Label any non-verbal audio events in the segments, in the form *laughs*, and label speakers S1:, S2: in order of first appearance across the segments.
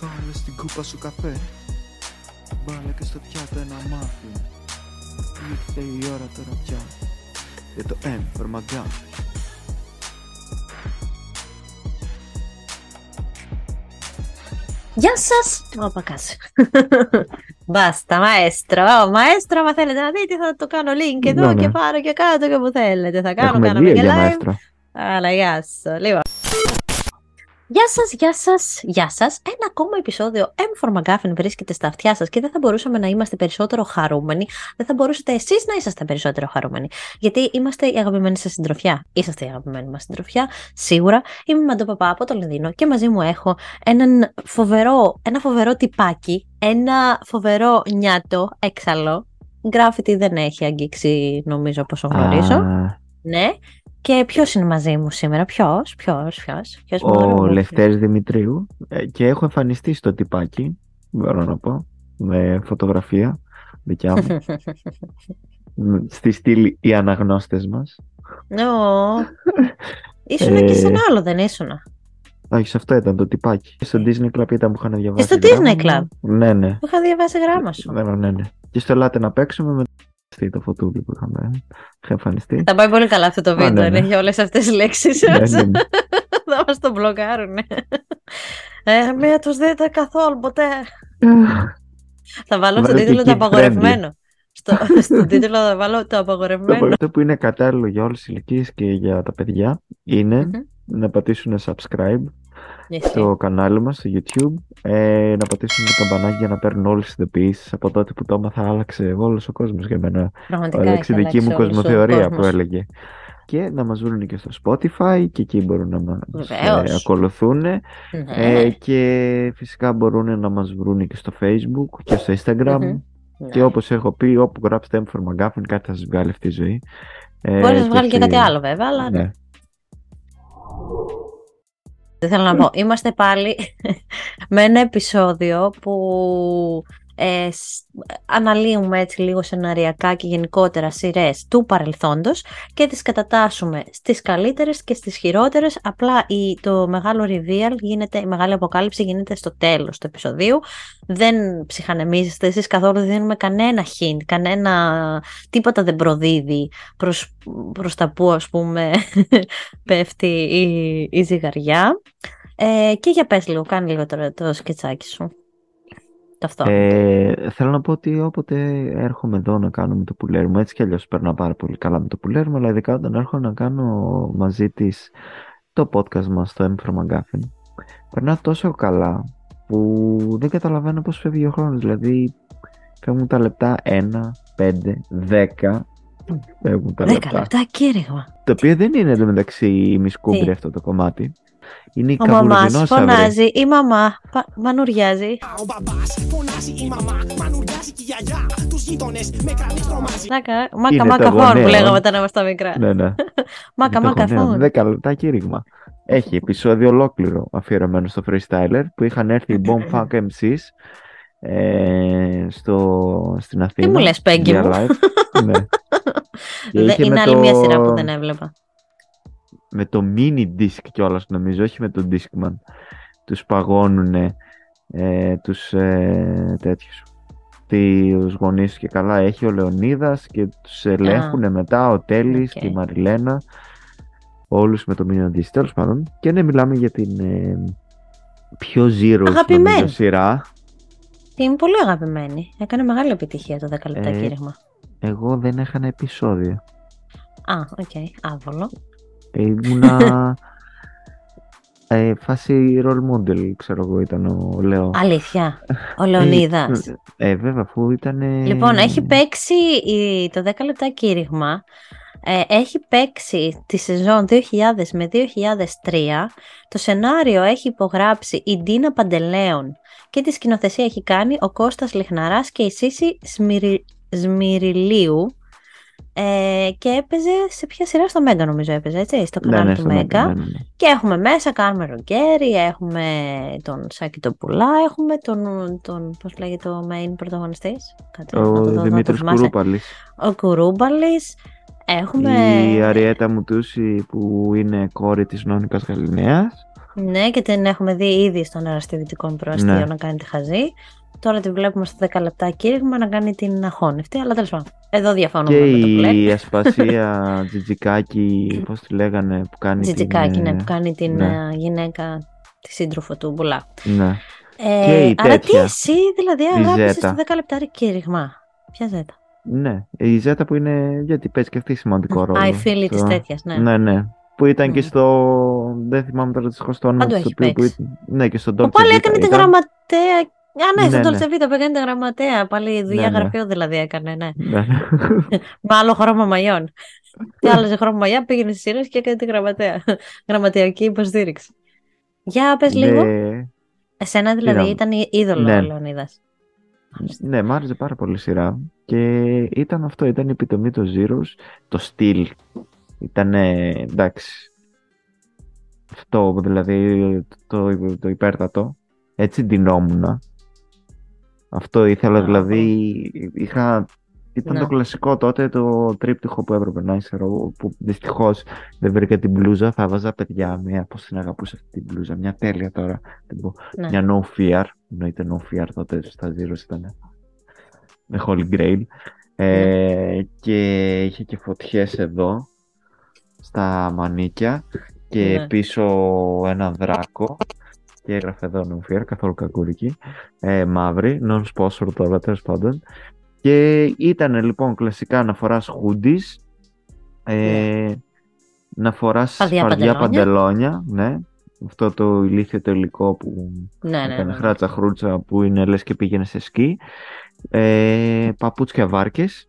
S1: Βάλε στην κούπα σου καφέ Βάλε και στο πιάτο ένα μάφι Ήρθε η ώρα τώρα πια Για το M for McGuffin
S2: Γεια σας! Ω, πακάς. *laughs* Μπάστα, μαέστρο. Ω, μαέστρο, άμα θέλετε να δείτε, θα το κάνω link εδώ
S3: Ναι, ναι.
S2: και πάρω και κάτω και που θέλετε. Θα κάνω,
S3: Έχουμε
S2: κάναμε
S3: δύο
S2: και
S3: για
S2: live.
S3: μαέστρο.
S2: Αλλά γεια σας. Λοιπόν. Γεια σας, γεια σας, γεια σας. Ένα ακόμα επεισόδιο M for McGuffin βρίσκεται στα αυτιά σας και δεν θα μπορούσαμε να είμαστε περισσότερο χαρούμενοι. Δεν θα μπορούσατε εσείς να είσαστε περισσότερο χαρούμενοι. Γιατί είμαστε η αγαπημένη σας συντροφιά. Είσαστε η αγαπημένη μας συντροφιά, σίγουρα. Είμαι η Μαντώ Παπά από το Λονδίνο και μαζί μου έχω έναν φοβερό, ένα φοβερό τυπάκι, ένα φοβερό νιάτο έξαλλο. Γκράφιτι δεν έχει αγγίξει, νομίζω, πόσο γνωρίζω.
S3: Α,
S2: Ναι. Και ποιος είναι μαζί μου σήμερα, ποιος, ποιος, ποιος. Ποιος
S3: Ο Λευτέρης Δημητρίου ε, και έχω εμφανιστεί στο τυπάκι, μπορώ να πω, με φωτογραφία δικιά μου, *laughs* μ, στη στήλη οι αναγνώστες μας.
S2: Ω. *laughs* Ήσουνα και σε ένα άλλο, δεν ήσουνα.
S3: Όχι, σε αυτό ήταν το τυπάκι. Και στο Disney Club ήταν που είχαν διαβάσει.
S2: στο
S3: γράμμα
S2: Disney
S3: μου. Ναι, ναι.
S2: Που είχα διαβάσει γράμμα σου.
S3: Ναι, ναι, ναι. Και στο Ελάτε να παίξουμε με το φωτούλι που είχαμε. Είχα εμφανιστεί.
S2: Θα πάει πολύ καλά αυτό το
S3: Α,
S2: βίντεο,
S3: ναι,
S2: αν
S3: ναι.
S2: έχει όλες αυτές τις λέξεις.
S3: Ναι, ναι, ναι. *laughs*
S2: Θα μας το μπλοκάρουν. Ε, μία τους δείτε καθόλου ποτέ. Θα βάλω στον
S3: Βάλε
S2: τίτλο
S3: και
S2: το
S3: kid
S2: απαγορευμένο. Στο, *laughs* στον τίτλο θα βάλω το απαγορευμένο.
S3: Αυτό που είναι κατάλληλο για όλες τις ηλικίες και για τα παιδιά είναι
S2: Μμμ.
S3: να πατήσουν subscribe
S2: Ισχύει.
S3: στο κανάλι μας στο YouTube ε, να πατήσουν το καμπανάκι για να παίρνουν όλες τις ειδοποιήσεις από τότε που το έμαθα άλλαξε όλος ο κόσμος για μένα
S2: Πραγματικά
S3: άλλαξε η
S2: έχει
S3: δική μου
S2: αλλάξει όλος ο
S3: κοσμοθεωρία που
S2: κόσμος.
S3: έλεγε και να μας βρουν και στο Spotify και εκεί μπορούν να μας
S2: Βεβαίως.
S3: ε, ακολουθούν
S2: Ναι.
S3: ε, και φυσικά μπορούν να μας βρουν και στο Facebook και στο Instagram
S2: Μμμ.
S3: και
S2: Ναι.
S3: όπως έχω πει όπου γράψετε M for McGuffin κάτι θα σας βγάλει αυτή η ζωή ε,
S2: Μπορείς να σου βγάλει και
S3: εσύ-
S2: κάτι άλλο βέβαια, αλλά
S3: ναι.
S2: Δεν θέλω να πω. Είμαστε πάλι *laughs* με ένα επεισόδιο που ε, σ- αναλύουμε έτσι λίγο σεναριακά και γενικότερα σειρές του παρελθόντος και τις κατατάσσουμε στις καλύτερες και στις χειρότερες. Απλά η, το μεγάλο reveal γίνεται, η μεγάλη αποκάλυψη γίνεται στο τέλος του επεισοδίου. Δεν ψυχανεμίζεστε εσείς καθόλου, δεν δίνουμε κανένα hint, κανένα, τίποτα δεν προδίδει προς, προς τα που ας πούμε *laughs* πέφτει η, η ζυγαριά. Ε, και για πες λίγο, κάνει λίγο τώρα το σκετσάκι σου. Το αυτό.
S3: Ε, θέλω να πω ότι όποτε έρχομαι εδώ να κάνουμε το πουλέρι μου, έτσι κι αλλιώς περνάω πάρα πολύ καλά με το πουλέρι μου, αλλά ειδικά όταν έρχομαι να κάνω μαζί της το podcast μας, το M from McGuffin, περνάω τόσο καλά που δεν καταλαβαίνω πώς φεύγει ο χρόνος. Δηλαδή, φεύγουν τα λεπτά 1, 5, 10, φεύγουν τα
S2: Δέκα
S3: λεπτά.
S2: λεπτά κήρυγμα.
S3: Το οποίο δεν είναι εντωμεταξύ η μισκούμπρη
S2: Τι;
S3: αυτό το κομμάτι. Είναι η
S2: Ο μαμάς
S3: καβουρδινόσαυρη.
S2: φωνάζει, η μαμά πα, μανουριάζει.
S4: Ο μπαμπάς φωνάζει η μαμά, μανουριάζει και η γιαγιά. Τους γείτονες με κρανί τρομάζει.
S2: Μάκα, μάκα,
S3: Είναι
S2: μάκα
S3: το
S2: φόν που
S3: γονέο.
S2: λέγαμε όταν ήμασταν μικρά.
S3: Ναι, ναι. *laughs*
S2: Μάκα,
S3: Είναι το
S2: μάκα
S3: γονέο.
S2: φόν.
S3: 10 λεπτά κήρυγμα. Έχει επεισόδιο ολόκληρο αφιερωμένο στο freestyler που είχαν έρθει οι Bomb Funk MCs ε, στο, στην Αθήνα.
S2: Τι μου λες,
S3: Πέγκυ
S2: μου;
S3: live. *laughs* ναι. Και
S2: Δε-
S3: είχε
S2: είναι
S3: με
S2: άλλη
S3: το-
S2: μια σειρά που δεν έβλεπα.
S3: Με το mini disc κιόλας νομίζω, όχι με το Discman. Τους παγώνουνε ε, τους ε, τέτοιους τους γονείς και καλά έχει ο Λεωνίδας και τους ελέγχουν μετά ο Τέλης
S2: οκ.
S3: και η Μαριλένα όλους με το mini disc τέλος πάντων και ναι μιλάμε για την ε, πιο zero
S2: Αγαπημένη.
S3: νομίζω, σειρά
S2: Είναι πολύ αγαπημένη. Έκανε μεγάλη επιτυχία το 10 λεπτά
S3: Ε,
S2: κήρυγμα.
S3: εγώ δεν έχανα επεισόδιο
S2: Α, οκ, άβολο.
S3: Ε, ήμουνα ε, φάση role model ξέρω εγώ ήταν ο Λέο
S2: Αλήθεια. Ο Λεωνίδας.
S3: Ε, ε, βέβαια, αφού ήταν.
S2: Λοιπόν, έχει παίξει η- το 10 λεπτά κήρυγμα. Ε, έχει παίξει τη σεζόν 2000 με 2003. Το σενάριο έχει υπογράψει η Ντίνα Παντελέων και τη σκηνοθεσία έχει κάνει ο Κώστας Λιχναράς και η Σύση Σμυρι... Σμυριλίου. Ε, και έπαιζε σε ποια σειρά στο Μέγκα νομίζω έπαιζε έτσι, στο
S3: Ναι,
S2: κανάλι
S3: ναι,
S2: του
S3: στο
S2: Μέγκα.
S3: Μέγκα, ναι, ναι, ναι.
S2: Και έχουμε μέσα Κάρμεν Ρογκέρι, έχουμε τον Σάκη τον Πουλά, έχουμε τον, τον πώς λέγεται ο main πρωταγωνιστής. Κάτσε, να το δω,
S3: Ο
S2: να το
S3: Δημήτρης
S2: θυμάσαι.
S3: Κουρούπαλης.
S2: Ο Κουρούμπαλης. Έχουμε.
S3: Η Αριέτα Μουτούση που είναι κόρη της Νόνικας Γαλιναίας.
S2: Ναι, και την έχουμε δει ήδη στον αεραστηβητικό προαστίο
S3: Ναι.
S2: να κάνει τη χαζή. Τώρα τη βλέπουμε στο 10 λεπτά κήρυγμα να κάνει την αχώνευτη, αλλά τέλος πάντων. Εδώ διαφωνούμε
S3: Και
S2: με το πλέον.
S3: η Ασπασία *laughs* Τζιτζικάκη, πώς τη λέγανε, που κάνει
S2: Τζιτζικάκη,
S3: την...
S2: ναι,
S3: ε,
S2: που κάνει την
S3: ναι.
S2: ε, γυναίκα, της σύντροφο του Μπουλά.
S3: Ναι.
S2: Ε,
S3: Και η
S2: άρα τι
S3: τέτοια,
S2: εσύ δηλαδή
S3: η
S2: αγάπησες
S3: Ζέτα.
S2: το 10 λεπτά κήρυγμα. Ποια ζέτα;
S3: Ναι, η Ζέτα που είναι, γιατί παίζει και αυτή σημαντικό ρόλο.
S2: Α, η φίλη
S3: στο-
S2: της τέτοιας, ναι.
S3: Ναι, ναι. Που ήταν και
S2: Μμμ.
S3: στο. Δεν θυμάμαι τώρα το στο όνομα
S2: Παντού
S3: του
S2: έχει
S3: τοπίου που
S2: παίξει.
S3: ήταν. Ναι, και στον
S2: Που
S3: Dolce
S2: πάλι
S3: Vita
S2: έκανε τη
S3: ήταν.
S2: γραμματέα. Α, ναι,
S3: Ναι,
S2: στον
S3: ναι.
S2: Dolce Vita που έκανε τη γραμματέα. Πάλι δουλειά
S3: Ναι, ναι.
S2: γραφείο δηλαδή έκανε, ναι.
S3: Ναι. *laughs*
S2: Με άλλο χρώμα μαλλιών. Τι άλλαζε χρώμα μαλλιά, πήγαινε στις σειρές και έκανε τη γραμματέα. *laughs* Γραμματειακή υποστήριξη. Για πες λίγο.
S3: Ναι,
S2: Εσένα δηλαδή
S3: είδα.
S2: ήταν η- είδωλο
S3: Ναι.
S2: ο Λεωνίδας. Μάλιστα.
S3: ναι, μ' άρεσε πάρα πολύ η σειρά. Και ήταν αυτό, ήταν η επιτομή των Zeros. Το στυλ ήταν εντάξει. Αυτό δηλαδή το, το υπέρτατο. Έτσι ντυνόμουνα. Αυτό ήθελα
S2: Α,
S3: δηλαδή. Είχα, ήταν
S2: Ναι.
S3: το κλασικό τότε το τρίπτυχο που έπρεπε να είσαι εγώ, που δυστυχώς δεν βρήκα την μπλούζα. Θα βάζα παιδιά μια. Πώς την αγαπούσα αυτή την μπλούζα. Μια τέλεια τώρα. την πω.
S2: Ναι.
S3: Μια no fear. Εννοείται no fear τότε στα Zeros ήταν. Με Holy Grail. Ε, και είχε και φωτιές εδώ στα μανίκια και
S2: Ναι.
S3: πίσω ένα δράκο και έγραφε εδώ no fear, καθόλου κακούρικη ε, μαύρη, non-sponsor τώρα τέλος πάντων και ήταν λοιπόν κλασικά να φοράς hoodies ε, να φοράς
S2: Φαρδιά
S3: φαρδιά
S2: παντελόνια.
S3: παντελόνια ναι, αυτό το ηλίθιο το υλικό που
S2: Ναι, ναι,
S3: έκανε
S2: ναι.
S3: χράτσα χρούτσα που είναι λες και πήγαινε σε σκι ε, παπούτσια βάρκες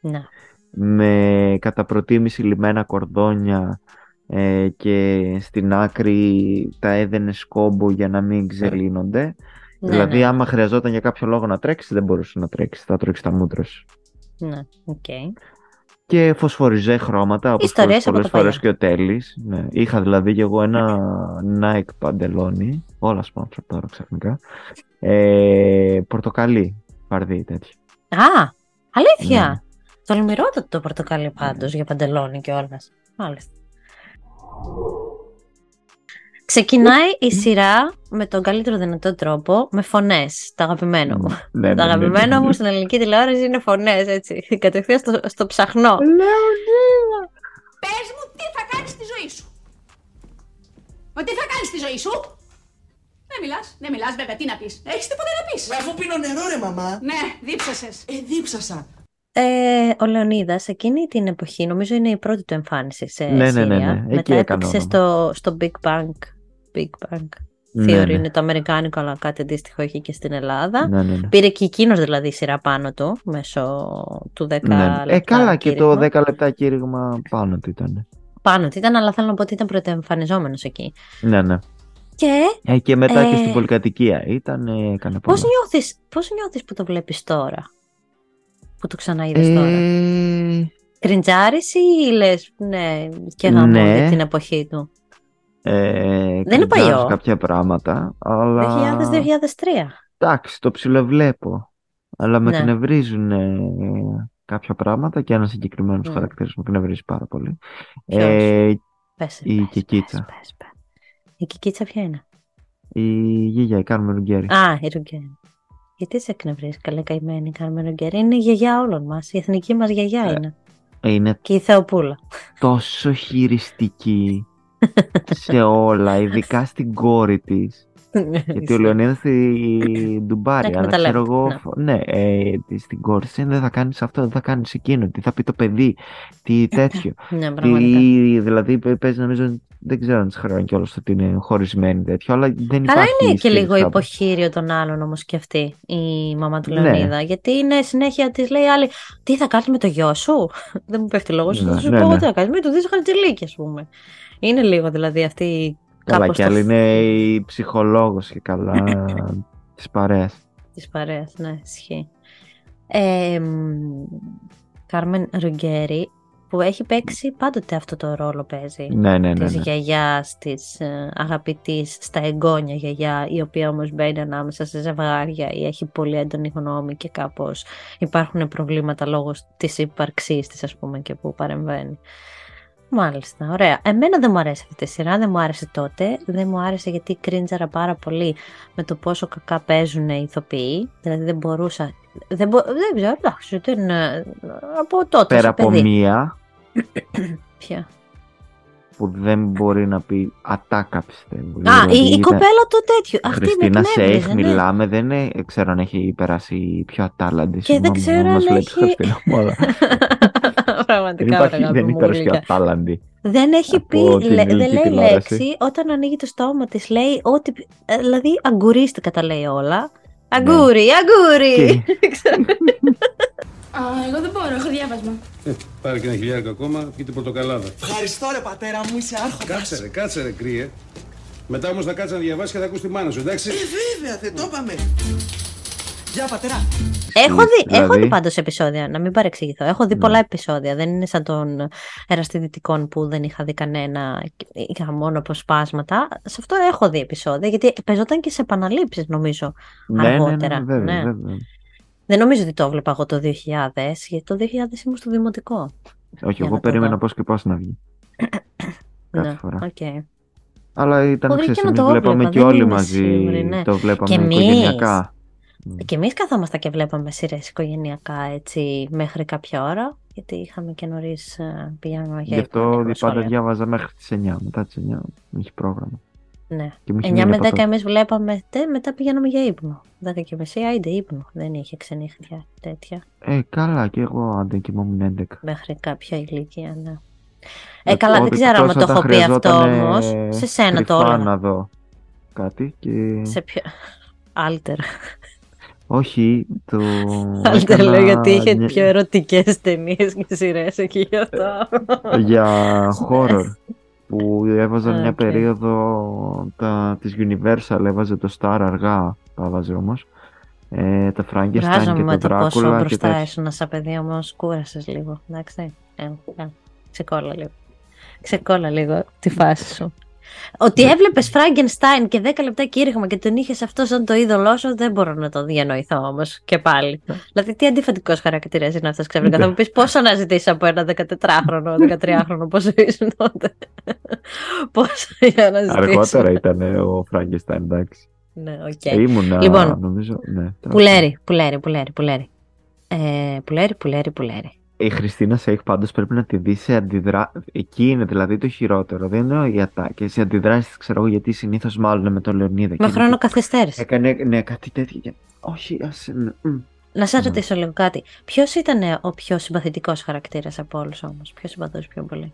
S2: ναι.
S3: Με κατά προτίμηση λιμένα κορδόνια ε, και στην άκρη τα έδαινε σκόμπο για να μην ξελίνονται.
S2: Ναι,
S3: δηλαδή
S2: ναι,
S3: άμα χρειαζόταν για κάποιο λόγο να τρέξει δεν μπορούσε να τρέξει, θα τρώξει τα μούτρα σου.
S2: ναι. οκ.
S3: Και φωσφοριζέ χρώματα όπως
S2: Ιστορίες
S3: πολλές
S2: από το
S3: φορές και ο Τέλης. Ναι. Είχα δηλαδή και εγώ ένα Nike παντελόνι, όλα sponsor τώρα ξαφνικά, ε, πορτοκαλί, φαρδί τέτοιο.
S2: Α, αλήθεια.
S3: Ναι.
S2: Τολμηρότατο το πορτοκαλί πάντως για παντελόνι κιόλας. Μάλιστα. Ξεκινάει η σειρά με τον καλύτερο δυνατό τρόπο, με φωνές, το αγαπημένο μου. *laughs*
S3: Ναι, ναι,
S2: Το
S3: ναι,
S2: αγαπημένο
S3: ναι.
S2: μου στην ελληνική τηλεόραση είναι φωνές, έτσι. *laughs* Κατευθείαν στο, στο ψαχνό.
S5: Πες μου τι θα κάνεις στη ζωή σου. Μα τι θα κάνεις στη ζωή σου. Δεν μιλάς, δεν μιλάς βέβαια, τι να πεις. Έχεις τίποτα να πεις.
S6: Αφού πίνω νερό ρε μαμά.
S5: Ναι, δίψασες.
S6: Ε, δίψασα.
S2: Ε, ο Λεωνίδας εκείνη την εποχή, νομίζω είναι η πρώτη του εμφάνιση σε
S3: Ναι, ναι, ναι,
S2: σειρά.
S3: ναι. Εκεί
S2: Μετά
S3: έκανε
S2: έπαιξε στο, στο Big Bang. Big Bang.
S3: Ναι,
S2: Theory
S3: ναι.
S2: είναι το αμερικάνικο, αλλά κάτι αντίστοιχο έχει και στην Ελλάδα.
S3: Ναι, ναι, ναι.
S2: Πήρε και εκείνος δηλαδή σειρά πάνω του, μέσω του 10
S3: Ναι.
S2: λεπτά.
S3: Ε, καλά και το
S2: κήρυγμα.
S3: 10 λεπτά κήρυγμα πάνω του ήταν.
S2: Πάνω του ήταν, αλλά θέλω να πω ότι ήταν πρωτοεμφανιζόμενος εκεί.
S3: Ναι, ναι.
S2: Και
S3: Ε, και μετά και
S2: Ε,
S3: στην πολυκατοικία ήταν, ε, έκανε
S2: πώς
S3: πολλά.
S2: νιώθεις πώς νιώθεις που το βλέπεις τώρα, που το ξαναείδες τώρα.
S3: Ε,
S2: Κριντζάρεις ή λες, ναι, και γαμό
S3: Ναι.
S2: για την εποχή του;
S3: ε,
S2: Δεν είναι
S3: κριτζάρεις
S2: παλιό.
S3: κάποια πράγματα, αλλά
S2: 2000-2003.
S3: εντάξει, το ψιλοβλέπω. Αλλά με
S2: Ναι.
S3: εκνευρίζουν ε, κάποια πράγματα και ένα συγκεκριμένο
S2: Ναι.
S3: χαρακτήρας μου εκνευρίζει πάρα πολύ.
S2: Ποιος;
S3: Ε,
S2: Πες,
S3: Η
S2: πες,
S3: Κικίτσα.
S2: πες, πες, πες. Η Κικίτσα ποια είναι;
S3: η Γίγια, η Κάρμεν Ρουγκέρι.
S2: Α, η Ρουγκέρι. Γιατί σε εκνευρίζει καλή καημένη η Κάρμεν Ρουγκέρι. Είναι η γιαγιά όλων μας. Η εθνική μας γιαγιά
S3: Ε,
S2: είναι.
S3: Είναι
S2: Και η Θεοπούλα.
S3: τόσο χειριστική σε όλα, ειδικά στην κόρη της. *laughs* Γιατί ο Λεωνίδας στη Ντουμπάρι,
S2: Να
S3: αλλά ξέρω
S2: εκμεταλλεύεται,
S3: εγώ,
S2: ναι.
S3: φο- ναι, ε, τη- στην κόρη της, «Ε, δεν θα κάνεις αυτό, δεν θα κάνεις εκείνο, τι θα πει το παιδί, τι τέτοιο. *laughs*
S2: Ναι, πραγματικά.
S3: τι, δηλαδή παι- παίζει νομίζω, δεν ξέρω αν της χρεώνει κιόλας ότι είναι χωρισμένη τέτοιο, αλλά δεν
S2: Καλά
S3: υπάρχει
S2: είναι και
S3: σχέση
S2: λίγο
S3: κάπου.
S2: υποχείριο των άλλων όμως και αυτή η μαμά του
S3: Ναι.
S2: Λεωνίδα. Γιατί είναι συνέχεια της λέει άλλη, Τι θα κάνεις με το γιο σου; *laughs* δεν μου πέφτει λόγος.
S3: Ναι,
S2: θα σου
S3: ναι,
S2: πω
S3: ναι.
S2: τι θα κάνεις. Μην του δει χαρτζηλίκι, ας πούμε. Είναι λίγο δηλαδή αυτή.
S3: Καλά
S2: κάπως
S3: και
S2: το
S3: άλλη είναι η ψυχολόγος και καλά *laughs* της παρέας.
S2: Της παρέας, ναι, ισχύει. Ε, μ, Κάρμεν Ρουγκέρι, που έχει παίξει πάντοτε αυτό το ρόλο παίζει.
S3: Ναι, ναι, ναι.
S2: Της
S3: ναι.
S2: γιαγιάς, της ε, αγαπητής στα εγγόνια γιαγιά, η οποία όμως μπαίνει ανάμεσα σε ζευγάρια ή έχει πολύ έντονη γνώμη και κάπως υπάρχουν προβλήματα λόγω της ύπαρξής της ας πούμε και που παρεμβαίνει. Μάλιστα, ωραία. Εμένα δεν μου αρέσει αυτή τη σειρά, δεν μου άρεσε τότε. Δεν μου άρεσε γιατί κρίντζαρα πάρα πολύ με το πόσο κακά παίζουν οι ηθοποιοί. Δηλαδή δεν μπορούσα. Δεν, μπο... δεν ξέρω, εντάξει, δεν, ε, από τότε.
S3: Πέρα
S2: σαν
S3: από
S2: παιδί.
S3: μία *clears throat*
S2: Ποια;
S3: που δεν μπορεί να πει ατάκα πιστεύω.
S2: Α,
S3: Δηλαδή
S2: η, η
S3: ήταν-
S2: κοπέλα του τέτοιου. Αυτή με
S3: Χριστίνα
S2: εκνεύριζε,
S3: Σέιχ,
S2: ναι.
S3: μιλάμε, δεν ε, ξέρω αν έχει περάσει πιο ατάλλαντη.
S2: Και δεν
S3: συγγνώμη,
S2: ξέρω
S3: όμως
S2: αν
S3: λέει
S2: έχει- *laughs*
S3: Χριστίνα μου, αλλά δεν
S2: Πραγματικά,
S3: υπάρχει,
S2: ωραία,
S3: δεν
S2: αγάπη
S3: έχει
S2: μου,
S3: περάσει πιο
S2: γλυκά.
S3: ατάλλαντη.
S2: Δεν έχει
S3: από
S2: πει,
S3: την
S2: λέ- δεν
S3: ελληνική
S2: λέει
S3: τηλεόραση.
S2: λέξη όταν ανοίγει το στόμα της. Λέει ότι, ε, δηλαδή αγκουρίστηκα τα λέει όλα. Αγκούρι, αγκούρι! *laughs* Ξέρω.
S7: Α, εγώ δεν μπορώ, έχω διάβασμα.
S8: Ε, πάρε και ένα χιλιάρικο ακόμα, πείτε πορτοκαλάδα.
S6: Ευχαριστώ ρε πατέρα μου, είσαι άρχοντας.
S8: Κάτσε ρε, κάτσε ρε, κρύε. Μετά όμως θα κάτσει να διαβάσει και θα ακούσει τη μάνα σου, εντάξει;
S6: Ε, βέβαια, δεν το είπαμε. Γεια πατέρα.
S2: Έχω δει, έχω
S3: δηλαδή;
S2: δει πάντως επεισόδια, να μην παρεξηγηθώ. Έχω δει πολλά επεισόδια. Δεν είναι σαν τον Εραστή Δυτικών που δεν είχα δει κανένα. Είχα μόνο αποσπάσματα. Σε αυτό έχω δει επεισόδια, γιατί παίζονταν και σε επαναλήψεις νομίζω.
S3: Ναι, ναι, ναι,
S2: αργότερα.
S3: βέβαια,
S2: Ναι.
S3: βέβαια.
S2: Δεν νομίζω ότι το έβλεπα εγώ το 2000, γιατί το 2000 ήμουν στο δημοτικό.
S3: Όχι,
S2: Για
S3: εγώ
S2: να το
S3: περίμενα
S2: δω.
S3: πώς και πώς να βγει. *clears throat* Κάθε
S2: ναι,
S3: φορά.
S2: οκ.
S3: Αλλά ήταν,
S2: Μπορεί
S3: ξέρεις,
S2: και να
S3: εμείς
S2: το
S3: βλέπαμε
S2: έβλεπα,
S3: και
S2: δεν
S3: όλοι
S2: είμαι
S3: μαζί,
S2: σίγουρη, ναι.
S3: το βλέπαμε
S2: Και εμείς.
S3: Οικογενειακά.
S2: Και εμείς καθόμασταν και βλέπαμε σειρές οικογενειακά έτσι μέχρι κάποια ώρα, γιατί είχαμε και νωρίς ε, πηγαίνουμε για
S3: Γι' αυτό
S2: ύπνο,
S3: πάντα
S2: σχολείο.
S3: διάβαζα μέχρι τις 9. Μετά τις 9 είχε πρόγραμμα.
S2: Ναι.
S3: Και μου είχε
S2: 9
S3: μείνει
S2: με
S3: από
S2: 10
S3: τότε.
S2: εμείς βλέπαμε, τε, μετά πηγαίναμε για ύπνο. 10 και μεσία, είτε ύπνο. Δεν είχε ξενύχτια τέτοια
S3: Ε, καλά, και εγώ άντε κοιμόμουν 11.
S2: μέχρι κάποια ηλικία, ναι.
S3: Ε,
S2: Ε, καλά, δεν
S3: ότι
S2: ξέρω αν
S3: εκτός
S2: το έχω
S3: όταν
S2: πει αυτό
S3: χρειαζόταν,
S2: όμως.
S3: ε,
S2: Σε σένα το
S3: κρυφά
S2: έλεγα.
S3: να δω κάτι και...
S2: Σε ποιο... Άλτερ.
S3: Όχι, το... *laughs*
S2: Άλτερ
S3: έκανα
S2: λέω γιατί είχε
S3: μια-
S2: πιο ερωτικές ταινίες και σειρές εκεί γι' αυτό.
S3: για horror που έβαζαν μια
S2: Οκ.
S3: περίοδο τα, της Universal έβαζε το Star αργά τα έβαζε όμως ε, τα Frankenstein και
S2: Βράζομαι με
S3: το
S2: το πόσο
S3: Dracula και
S2: μπροστά
S3: τέτοια
S2: ήσουν σαν παιδί, όμως κούρασες λίγο. Εντάξει. Ε, ε, ξεκόλα λίγο. Ξεκόλα λίγο τη φάση σου. Ότι
S3: Ναι.
S2: έβλεπες Φράγκενστάιν και 10 λεπτά κήρυγμα και τον είχες αυτό σαν το είδωλό σου, δεν μπορώ να το διανοηθώ όμως και πάλι. δηλαδή, τι αντιφατικός χαρακτήρας είναι αυτός ξαφνικά.
S3: Ναι.
S2: Θα μου πεις πώς αναζητήσει από ένα 14χρονο, 13χρονο, πόσο ήσουν τότε; *laughs* Πόσο για αναζητήσει.
S3: αργότερα ήταν ε, ο Frankenstein εντάξει
S2: Ναι, οκ.
S3: ε, ήμουνα
S2: Λοιπόν,
S3: νομίζω ναι, τέλος
S2: Πουλέρι, πουλέρι, πουλέρι, πουλέρι. Ε, πουλέρι, πουλέρι, πουλέρι.
S3: Η Χριστίνα Σέιχ πάντως πρέπει να τη δει σε αντιδρά... Εκεί είναι δηλαδή το χειρότερο. Δεν είναι οι ατάκες, οι αντιδράσεις, ξέρω εγώ, γιατί συνήθως μάλλον με τον Λεωνίδα.
S2: Με
S3: και
S2: χρόνο
S3: είναι-
S2: καθυστέρηση.
S3: Έκανε ναι, κάτι τέτοιο. και- Όχι, ας... μ,
S2: Να σε
S3: Ναι.
S2: ρωτήσω λίγο κάτι. Ποιος ήταν ο πιο συμπαθητικός χαρακτήρας από όλους όμως, Ποιο συμπαθούσε πιο πολύ;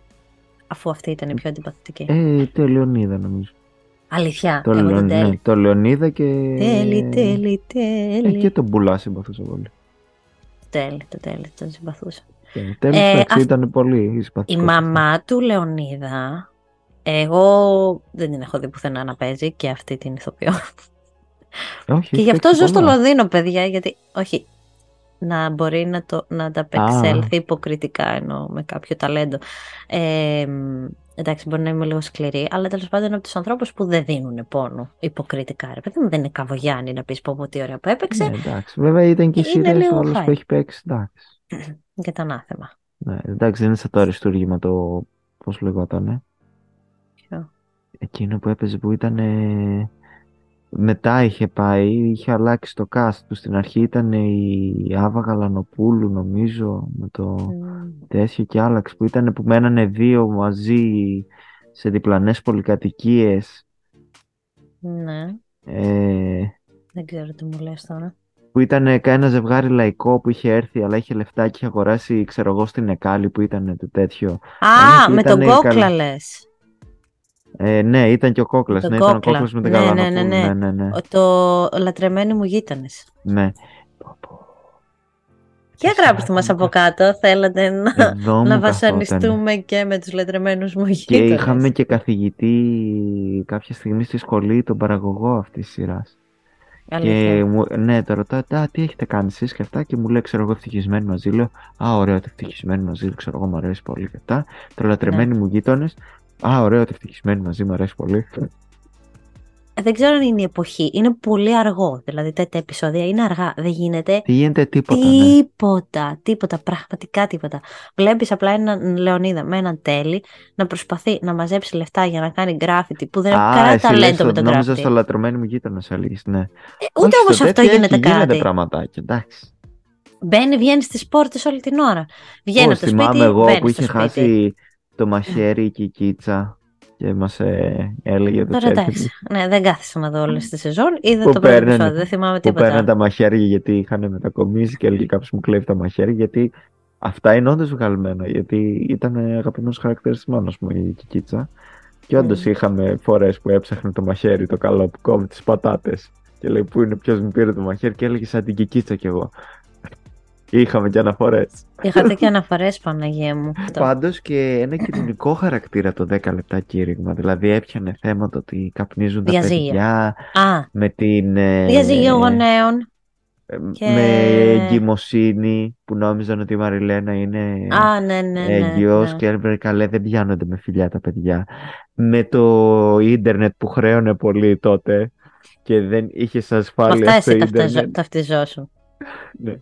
S2: Αφού αυτή ήταν η πιο αντιπαθητική.
S3: Ε, το Λεωνίδα νομίζω.
S2: Αλήθεια;
S3: Το,
S2: εγώ
S3: Λεων-
S2: τον τέλει.
S3: ναι, το Λεωνίδα και...
S2: Τέλει, τέλει,
S3: Ε,
S2: τέλει.
S3: και τον Μπουλά συμπαθούσα πολύ.
S2: Το τέλει, το τέλει, τον συμπαθούσα.
S3: Και Τέλος,
S2: Ε,
S3: εντάξει,
S2: αυ-
S3: ήταν πολύ
S2: Η
S3: συμπαθικός.
S2: μαμά του Λεωνίδα, εγώ δεν την έχω δει πουθενά να παίζει και αυτή την ηθοποιώ.
S3: Όχι,
S2: Και
S3: έχει
S2: γι' αυτό
S3: παίξει
S2: ζω στο
S3: πολλά.
S2: Λονδίνο, παιδιά, γιατί όχι. Να μπορεί να, το, να ανταπεξέλθει υποκριτικά εννοώ με κάποιο ταλέντο. Ε, μ, εντάξει, μπορεί να είμαι λίγο σκληρή, αλλά τέλος πάντων είναι από τους ανθρώπους που δεν δίνουν πόνο υποκριτικά. Ρε παιδί μου, δεν είναι καβογιάννη να πεις πω πω τι ωραία που έπαιξε
S3: Ναι, εντάξει. Βέβαια ήταν και οι
S2: Είναι
S3: σειρές
S2: λίγο
S3: όλες
S2: hype.
S3: που έχει παίξει. Εντάξει. *clears throat*
S2: για τα ανάθεμα.
S3: Ναι, εντάξει, δεν είναι σαν το αριστούργημα το... Πώς λεγότανε.
S2: Ποιο;
S3: Εκείνο που έπαιζε που ήταν... Μετά είχε πάει, είχε αλλάξει το cast του. Στην αρχή ήταν η Άβα Γαλανοπούλου νομίζω με το
S2: Μ,
S3: τέτοιο και άλλαξε που ήταν που μένανε δύο μαζί σε διπλανές πολυκατοικίες
S2: Ναι,
S3: ε,
S2: δεν ξέρω τι μου λες τώρα.
S3: Που ήταν ένα ζευγάρι λαϊκό που είχε έρθει αλλά είχε λεφτά και είχε αγοράσει ξέρω εγώ στην Εκάλη που ήταν το τέτοιο
S2: Α,
S3: που
S2: με τον
S3: ήταν η
S2: κόκλα
S3: καλ-
S2: λες.
S3: ε, ναι ήταν και ο Κόκλας
S2: τον
S3: ναι, ήταν ο
S2: Κόκλα.
S3: Κόκλας με την
S2: Ναι, ναι,
S3: Γαλανοπούλου
S2: ναι, ναι.
S3: ναι, ναι, ναι.
S2: Ο- Το λατρεμένοι μου γείτονες.
S3: ναι. Πω, πω.
S2: Για
S3: Τι
S2: γράψτε μας
S3: σειρά
S2: από κάτω, θέλατε να,
S3: Εδώ μου
S2: να
S3: καθότανε.
S2: βασανιστούμε και με τους λατρεμένους μου
S3: Και
S2: γείτονες.
S3: είχαμε και καθηγητή κάποια στιγμή στη σχολή τον παραγωγό αυτής της σειράς.
S2: Αλήθεια.
S3: Και μου, ναι, το ρωτάω, «Α, τι έχετε κάνει εσείς και αυτά και μου λέει, ξέρω εγώ, ευτυχισμένοι μαζί. Λέω, Α, ωραίο, ότι ευτυχισμένοι μαζί, ξέρω εγώ, μου αρέσει πολύ και αυτά. Τρολατρεμένοι
S2: Ναι.
S3: μου γείτονες. Α, ωραίο, ότι ευτυχισμένοι μαζί, μου αρέσει πολύ.
S2: Δεν ξέρω αν είναι η εποχή. Είναι πολύ αργό. Δηλαδή τέτοια επεισόδια είναι αργά. Δεν γίνεται
S3: Τι γίνεται, τίποτα. Ναι.
S2: τίποτα. Τίποτα. Πραγματικά τίποτα. Βλέπεις απλά έναν Λεωνίδα με έναν τέλει να προσπαθεί να μαζέψει λεφτά για να κάνει γκράφιτι που δεν έχει
S3: Α,
S2: κανένα
S3: εσύ λες
S2: ταλέντο με
S3: ότι
S2: τον
S3: νόμιζα
S2: γκράφιτι.
S3: στο λατρωμένο μου γείτονα, έλεγε. Ναι.
S2: Ε, Ούτε
S3: Όχι,
S2: όμως
S3: στο
S2: αυτό
S3: τέτοιο
S2: γίνεται
S3: έχει, Γίνεται
S2: κάτι.
S3: πραγματάκια, εντάξει.
S2: Μπαίνει, βγαίνει στις πόρτες όλη την ώρα. Βγαίνει
S3: Πώς
S2: από το
S3: θυμάμαι
S2: σπίτι,
S3: εγώ
S2: μπαίνει
S3: που
S2: στο
S3: είχε
S2: σπίτι.
S3: χάσει το μαχαίρι η Κικίτσα και μας ε, έλεγε το
S2: Τώρα
S3: τσέπη
S2: εντάξει. Ναι, δεν κάθισα να δω όλε τι σεζόν. Είδα
S3: Που
S2: το πρώτο
S3: παίρνανε-
S2: επεισόδιο. Δεν θυμάμαι
S3: που
S2: τίποτα.
S3: παίρναν τα μαχαίρια γιατί είχαν μετακομίσει και έλεγε κάποιος μου κλέβει τα μαχαίρια γιατί αυτά είναι όντως βγαλμένα γιατί ήταν αγαπημένος χαρακτήρας της μάνας μου η Κικίτσα και όντως
S2: Mm.
S3: είχαμε φορές που έψαχνε το μαχαίρι το καλό που κόβει τις πατάτες και λέει πού είναι ποιος μου πήρε το μαχαίρι και έλεγε σαν την Κικίτσα κι εγώ είχαμε και αναφορές.
S2: Είχατε και αναφορές, Παναγία μου. Αυτό. *laughs*
S3: Πάντως και ένα κοινωνικό *clears throat* χαρακτήρα το 10 λεπτά κήρυγμα. Δηλαδή έπιανε θέματα ότι καπνίζουν τα
S2: Διαζύγιο.
S3: παιδιά
S2: Α,
S3: με την. ε,
S2: διαζύγιο γονέων.
S3: ε,
S2: και-
S3: Με εγκυμοσύνη που νόμιζαν ότι η Μαριλένα είναι
S2: Α, ναι, ναι, ναι.
S3: έγκυος
S2: ναι.
S3: και έλεγε καλέ δεν πιάνονται με φιλιά τα παιδιά. Με το ίντερνετ που χρέωνε πολύ τότε και δεν είχε
S2: Με
S3: ασφάλεια
S2: αυτά
S3: στο
S2: εσύ ταυτιζό-
S3: ίντερνετ.
S2: ταυτιζόσου.
S3: Ναι.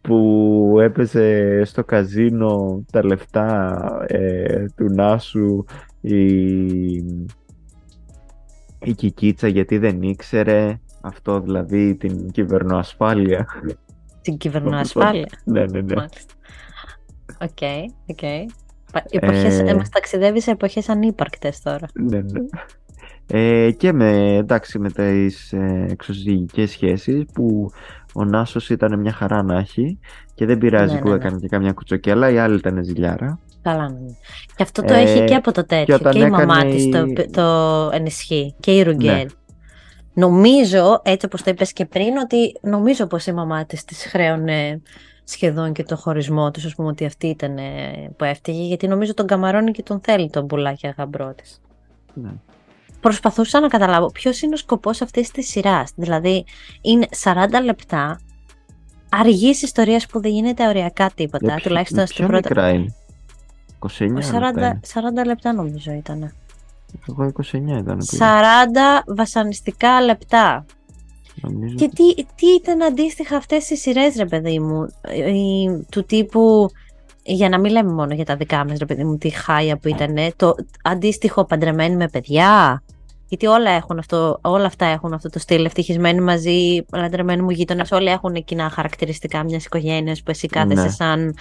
S3: Που έπαιζε στο καζίνο τα λεφτά ε, του Νάσου η, η Κικίτσα γιατί δεν ήξερε αυτό δηλαδή την κυβερνοασφάλεια.
S2: Την κυβερνοασφάλεια.
S3: ναι, ναι, ναι.
S2: Μάλιστα. Ok, ok. Πα- Εποχές,
S3: Ε,
S2: ε, μας ταξιδεύεις σε εποχές ανύπαρκτες τώρα.
S3: ναι, ναι. Ε, και με, εντάξει, με τις ε, εξωσυζυγικές σχέσεις που ο Νάσος ήταν μια χαρά να έχει και δεν πειράζει
S2: Ναι,
S3: που
S2: ναι, ναι.
S3: έκανε και καμιά κουτσουκέλα, η άλλη ήταν ζηλιάρα.
S2: Καλά ναι. Και αυτό το
S3: Ε,
S2: έχει και από το τέτοιο.
S3: όταν
S2: Και, η μαμά
S3: έκανε
S2: της το,
S3: η-
S2: το ενισχύει. Και η Ρουγκέλ.
S3: Ναι.
S2: Νομίζω, έτσι όπως το είπες και πριν, ότι νομίζω πως η μαμά της της χρέωνε σχεδόν και το χωρισμό τους, ας πούμε ότι αυτή ήταν ε, που έφταιγε, γιατί νομίζω τον καμαρώνει και τον θέλει τον πουλάκι αγαμπρό της.
S3: Ναι.
S2: Προσπαθούσα να καταλάβω ποιος είναι ο σκοπός αυτής της σειράς. Δηλαδή, είναι 40 λεπτά αργής ιστορίας που δεν γίνεται ωριακά τίποτα,
S3: Για ποιο-
S2: τουλάχιστον στο
S3: ποια
S2: πρώτο...
S3: μικρά είναι. 29
S2: 40,
S3: λεπτά είναι.
S2: 40 λεπτά νομίζω ήταν.
S3: Εγώ 29 ήταν. που
S2: 40 βασανιστικά λεπτά.
S3: νομίζω.
S2: Και τι, τι ήταν αντίστοιχα αυτές οι σειρές ρε παιδί μου, η- του τύπου, για να μην λέμε μόνο για τα δικά μας ρε παιδί μου, τη χάια που ήταν, το αντίστοιχο παντρεμένοι με παιδιά. Γιατί όλα, έχουν αυτό, όλα αυτά έχουν αυτό το στυλ. Ευτυχισμένοι μαζί, παντρεμένοι μου γείτονες, όλοι έχουν κοινά χαρακτηριστικά μιας οικογένειας που εσύ κάθεσαι
S3: Ναι.
S2: σαν,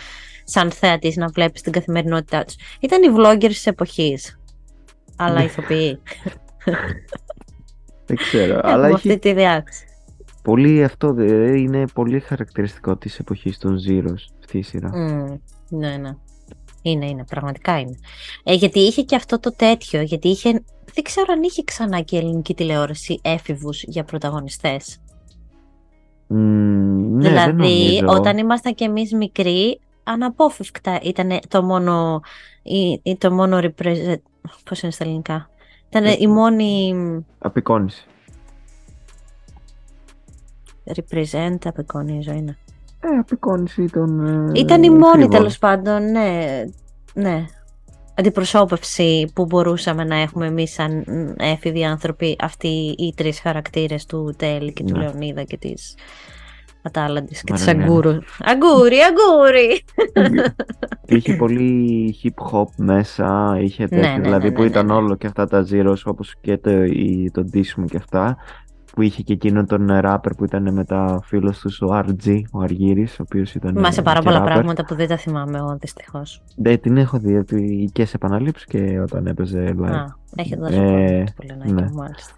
S2: σαν θέατη να βλέπεις την καθημερινότητά τους. Ήταν οι vloggers της εποχής. Αλλά
S3: Ναι.
S2: ηθοποιοί. *laughs*
S3: Δεν ξέρω.
S2: Έχουμε
S3: αλλά
S2: αυτή
S3: έχει
S2: τη διάθεση.
S3: πολύ αυτό. δε, Είναι πολύ χαρακτηριστικό της εποχής των Zeros αυτή η σειρά.
S2: Μμ, ναι, ναι. Είναι, είναι, πραγματικά είναι. Ε, γιατί είχε και αυτό το τέτοιο, γιατί είχε, δεν ξέρω αν είχε ξανά και η ελληνική τηλεόραση έφηβους για πρωταγωνιστές.
S3: Μμ, ναι, δεν
S2: δηλαδή,
S3: νομίζω.
S2: όταν ήμασταν κι εμείς μικροί, αναπόφευκτα ήταν το μόνο, ή, ή το μόνο represent, πώς είναι στα ελληνικά. Ήταν
S3: Ε,
S2: η μόνη
S3: Απεικόνηση.
S2: represent, απεικονίζω είναι.
S3: Ε, απεικόνηση των. ε,
S2: Ήταν η μόνη
S3: εφήβων.
S2: τέλος πάντων, ναι, ναι. Αντιπροσώπευση που μπορούσαμε να έχουμε εμείς σαν μ, έφηβοι άνθρωποι αυτοί οι τρεις χαρακτήρες του Τέλη και του
S3: Ναι.
S2: Λεωνίδα και της Ατάλαντης και της
S3: Μαριλένα.
S2: Αγκούρου. Αγκούρι, αγκούρι! *laughs*
S3: Είχε πολύ hip hop μέσα, είχε
S2: Ναι,
S3: τέτοια,
S2: ναι,
S3: δηλαδή
S2: ναι,
S3: που
S2: ναι,
S3: ήταν
S2: ναι.
S3: όλο και αυτά τα zeros όπως και το, η, το ντύσιμο και αυτά που είχε και εκείνον τον rapper που ήταν με τα φίλος τους ο RG, ο Αργύρης, ο οποίος ήταν
S2: Θυμάσαι
S3: ε,
S2: πάρα
S3: και
S2: πολλά
S3: rapper.
S2: πράγματα που δεν τα θυμάμαι εγώ δυστυχώς.
S3: Δεν την έχω δει ότι και σε επαναλήψεις και όταν έπαιζε live.
S2: Α, έχει δώσει
S3: Ε,
S2: πολύ να
S3: ναι.
S2: μάλιστα.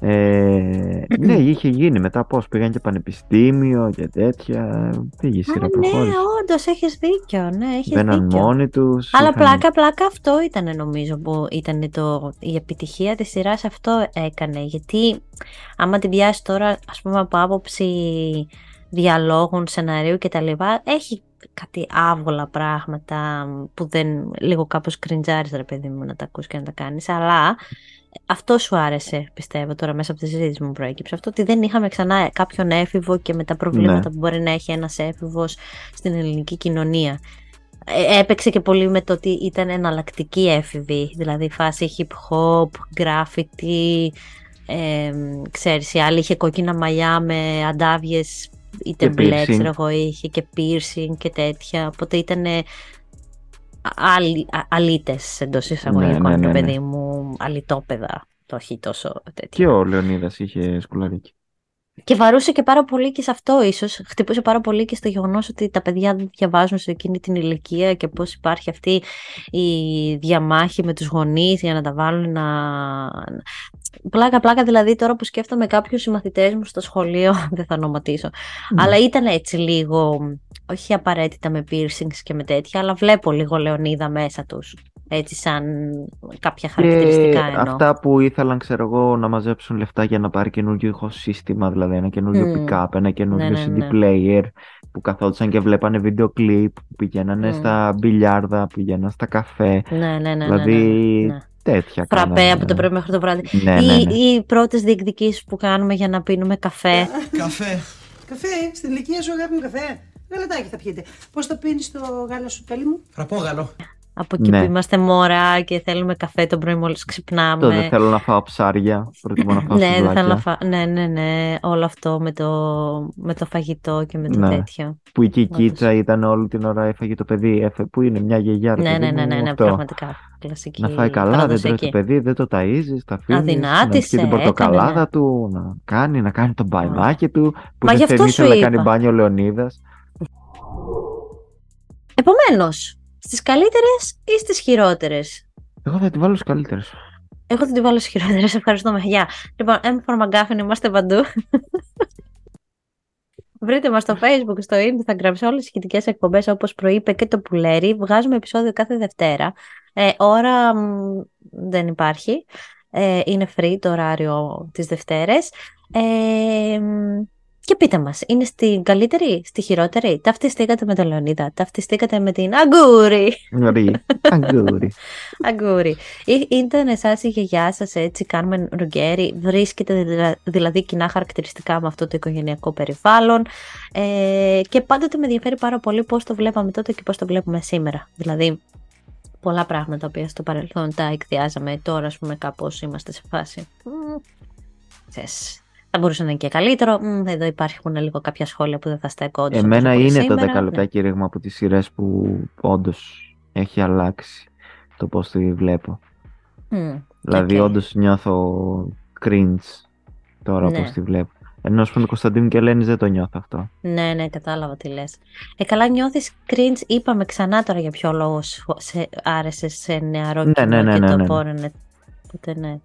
S3: Ε, ναι, *laughs* είχε γίνει μετά πώς πήγαν και πανεπιστήμιο και τέτοια. Πήγε η
S2: Α,
S3: σειρά,
S2: ναι,
S3: προχώρησε.
S2: όντως έχεις δίκιο, ναι, έχεις
S3: Μπαίναν
S2: δίκιο.
S3: μόνοι τους.
S2: Αλλά
S3: είχαν-
S2: πλάκα, πλάκα αυτό ήταν νομίζω που ήταν το, η επιτυχία της σειράς αυτό έκανε γιατί άμα την πιάσει τώρα ας πούμε από άποψη διαλόγων, σενάριου κτλ. Έχει κάτι άβολα πράγματα που δεν λίγο κάπως κριντζάρεις ρε παιδί μου να τα ακούς και να τα κάνεις αλλά αυτό σου άρεσε πιστεύω τώρα μέσα από τη συζήτηση μου προέκυψε αυτό ότι δεν είχαμε ξανά κάποιον έφηβο και με τα προβλήματα
S3: Ναι.
S2: που μπορεί να έχει ένας έφηβος στην ελληνική κοινωνία Ε, έπαιξε και πολύ με το ότι ήταν εναλλακτική έφηβη δηλαδή φάση hip hop, graffiti ε, ξέρεις η άλλη είχε κόκκινα μαλλιά με αντάβιες είτε
S3: Και
S2: μπλε
S3: piercing.
S2: ξέρω εγώ είχε και piercing και τέτοια οπότε ήταν αλίτες εντός εισαγωγικών
S3: Ναι, ναι, ναι,
S2: ρε
S3: ναι.
S2: παιδί μου αλιτόπεδα το όχι τόσο τέτοιο
S3: Και ο Λεωνίδας είχε σκουλαρίκι.
S2: και βαρούσε και πάρα πολύ και σε αυτό ίσως. Χτυπούσε πάρα πολύ και στο γεγονός ότι τα παιδιά δεν διαβάζουν σε εκείνη την ηλικία και πώς υπάρχει αυτή η διαμάχη με τους γονείς για να τα βάλουν να... Πλάκα, πλάκα δηλαδή τώρα που σκέφτομαι κάποιους συμμαθητές μου στο σχολείο, *laughs* δεν θα ονοματίσω, αλλά ήταν έτσι λίγο, όχι απαραίτητα με piercings και με τέτοια, αλλά βλέπω λίγο Λεωνίδα μέσα τους. Έτσι σαν κάποια χαρακτηριστικά
S3: Και
S2: εννοώ.
S3: αυτά που ήθελαν, ξέρω εγώ, να μαζέψουν λεφτά για να πάρει καινούργιο ηχοσύστημα, δηλαδή ένα καινούργιο
S2: Μμμ.
S3: pick-up, ένα καινούργιο
S2: Ναι, ναι,
S3: CD
S2: ναι.
S3: player, που καθόντουσαν και βλέπανε βίντεο κλιπ, που πηγαίνανε
S2: Μμ.
S3: στα μπιλιάρδα, πηγαίναν στα καφέ,
S2: Ναι, ναι, ναι, ναι,
S3: δηλαδή
S2: ναι, ναι.
S3: τέτοια
S2: Φραπέ
S3: κάνανε.
S2: από το πρωί μέχρι το βράδυ.
S3: Ναι,
S2: ή,
S3: ναι, ναι.
S2: ή οι πρώτες διεκδικήσεις που κάνουμε για να πίνουμε καφέ. *laughs*
S6: Καφέ.
S9: Καφέ, στην ηλικία σου αγάπη μου καφέ. Γαλατάκι θα πιείτε. Πώς το πίνεις το γάλα σου, τέλει μου;
S6: Φραπόγαλο.
S2: Από εκεί
S3: Ναι.
S2: που είμαστε μωρά και θέλουμε καφέ το πρωί μόλις ξυπνάμε.
S3: Το δεν θέλω να φάω ψάρια, προτιμώ να φάω
S2: ναι, δεν θέλω να
S3: σουβλάκια.
S2: φά... ναι, ναι, ναι, όλο αυτό με το, με το φαγητό και με το
S3: Ναι.
S2: τέτοιο.
S3: Που εκεί η
S2: Όντως.
S3: κίτσα ήταν όλη την ώρα έφαγε το παιδί, έφε- που είναι μια γιαγιά, ρε
S2: Ναι,
S3: παιδί
S2: ναι, ναι,
S3: μου,
S2: ναι, ναι,
S3: αυτό.
S2: πραγματικά. Κλασική
S3: Να φάει καλά, δεν τρώει το
S2: παραδοσιακή.
S3: παιδί, δεν το ταΐζεις, τα αφήνεις, να
S2: Αδυνάτησε,
S3: πιει την
S2: έκανε,
S3: πορτοκαλάδα
S2: ναι.
S3: του, να κάνει, να κάνει το μπαϊμάκι του, που
S2: Μα γι'
S3: δεν
S2: αυτό
S3: θέλει
S2: σου
S3: ήθελε να κάνει
S2: είπα.
S3: μπάνιο ο Λεωνίδας.
S2: Επομένως, στις καλύτερες ή στις χειρότερες;
S3: Εγώ θα τη βάλω στους καλύτερες.
S2: Εγώ θα την βάλω στις χειρότερες. Ευχαριστούμε. Γεια. Λοιπόν, M4 McGuffin, είμαστε παντού. *laughs* Βρείτε μας στο facebook, στο instagram, σε όλες τις σχετικές εκπομπές όπως προείπε και το Πουλέρι. Βγάζουμε επεισόδιο κάθε Δευτέρα. Ε, ώρα μ, δεν υπάρχει. Ε, είναι free το ωράριο τις Δευτέρες. Ε, μ, και πείτε μας, είναι στην καλύτερη, στη χειρότερη. Ταυτιστήκατε με τον Λεωνίδα, ταυτιστήκατε με την Αγκούρη.
S3: Ρί, αγκούρι. *laughs*
S2: Αγκούρι. Ή- Ήταν εσάς η γιαγιά σας έτσι, κάνουμε ρουγκέρι. Βρίσκεται δηλα- δηλαδή κοινά χαρακτηριστικά με αυτό το οικογενειακό περιβάλλον. Ε, και πάντοτε με ενδιαφέρει πάρα πολύ πώς το βλέπαμε τότε και πώς το βλέπουμε σήμερα. Δηλαδή, πολλά πράγματα που στο παρελθόν τα εκδιάζαμε. Τώρα, ας πούμε, κάπως είμαστε σε φάση. «Μμ, ξέρεις, θα μπορούσε να είναι και καλύτερο. Μμ, εδώ υπάρχουν λίγο κάποια σχόλια που δεν θα στέκουν όντως
S3: Εμένα
S2: όπως
S3: είναι το
S2: σήμερα.
S3: 10 λεπτά κήρυγμα από τις σειρές που όντως έχει αλλάξει το πώς τη βλέπω.
S2: Ναι. Μμ,
S3: Δηλαδή
S2: οκ.
S3: όντως νιώθω cringe τώρα
S2: Ναι.
S3: πώς τη βλέπω. Ενώ ας πούμε τον Κωνσταντίνο και Ελένης δεν το νιώθω αυτό.
S2: Ναι, ναι, κατάλαβα τι λες. Ε, καλά νιώθεις cringe, είπαμε ξανά τώρα για ποιο λόγο σου- σε άρεσε σε νεαρό
S3: Ναι,
S2: κοινό
S3: ναι, ναι,
S2: και
S3: ναι,
S2: το
S3: ναι.
S2: πόρενε. Οπότε ναι.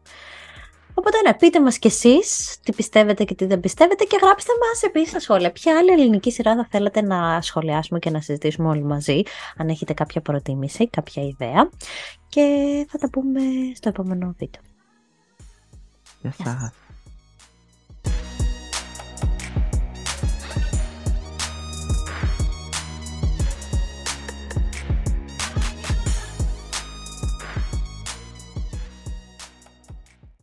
S2: Οπότε ναι, πείτε μας κι εσείς τι πιστεύετε και τι δεν πιστεύετε και γράψτε μας επίσης στα σχόλια. Ποια άλλη ελληνική σειρά θα θέλετε να σχολιάσουμε και να συζητήσουμε όλοι μαζί, αν έχετε κάποια προτίμηση, κάποια ιδέα. Και θα τα πούμε στο επόμενο βίντεο.
S3: Γεια σας.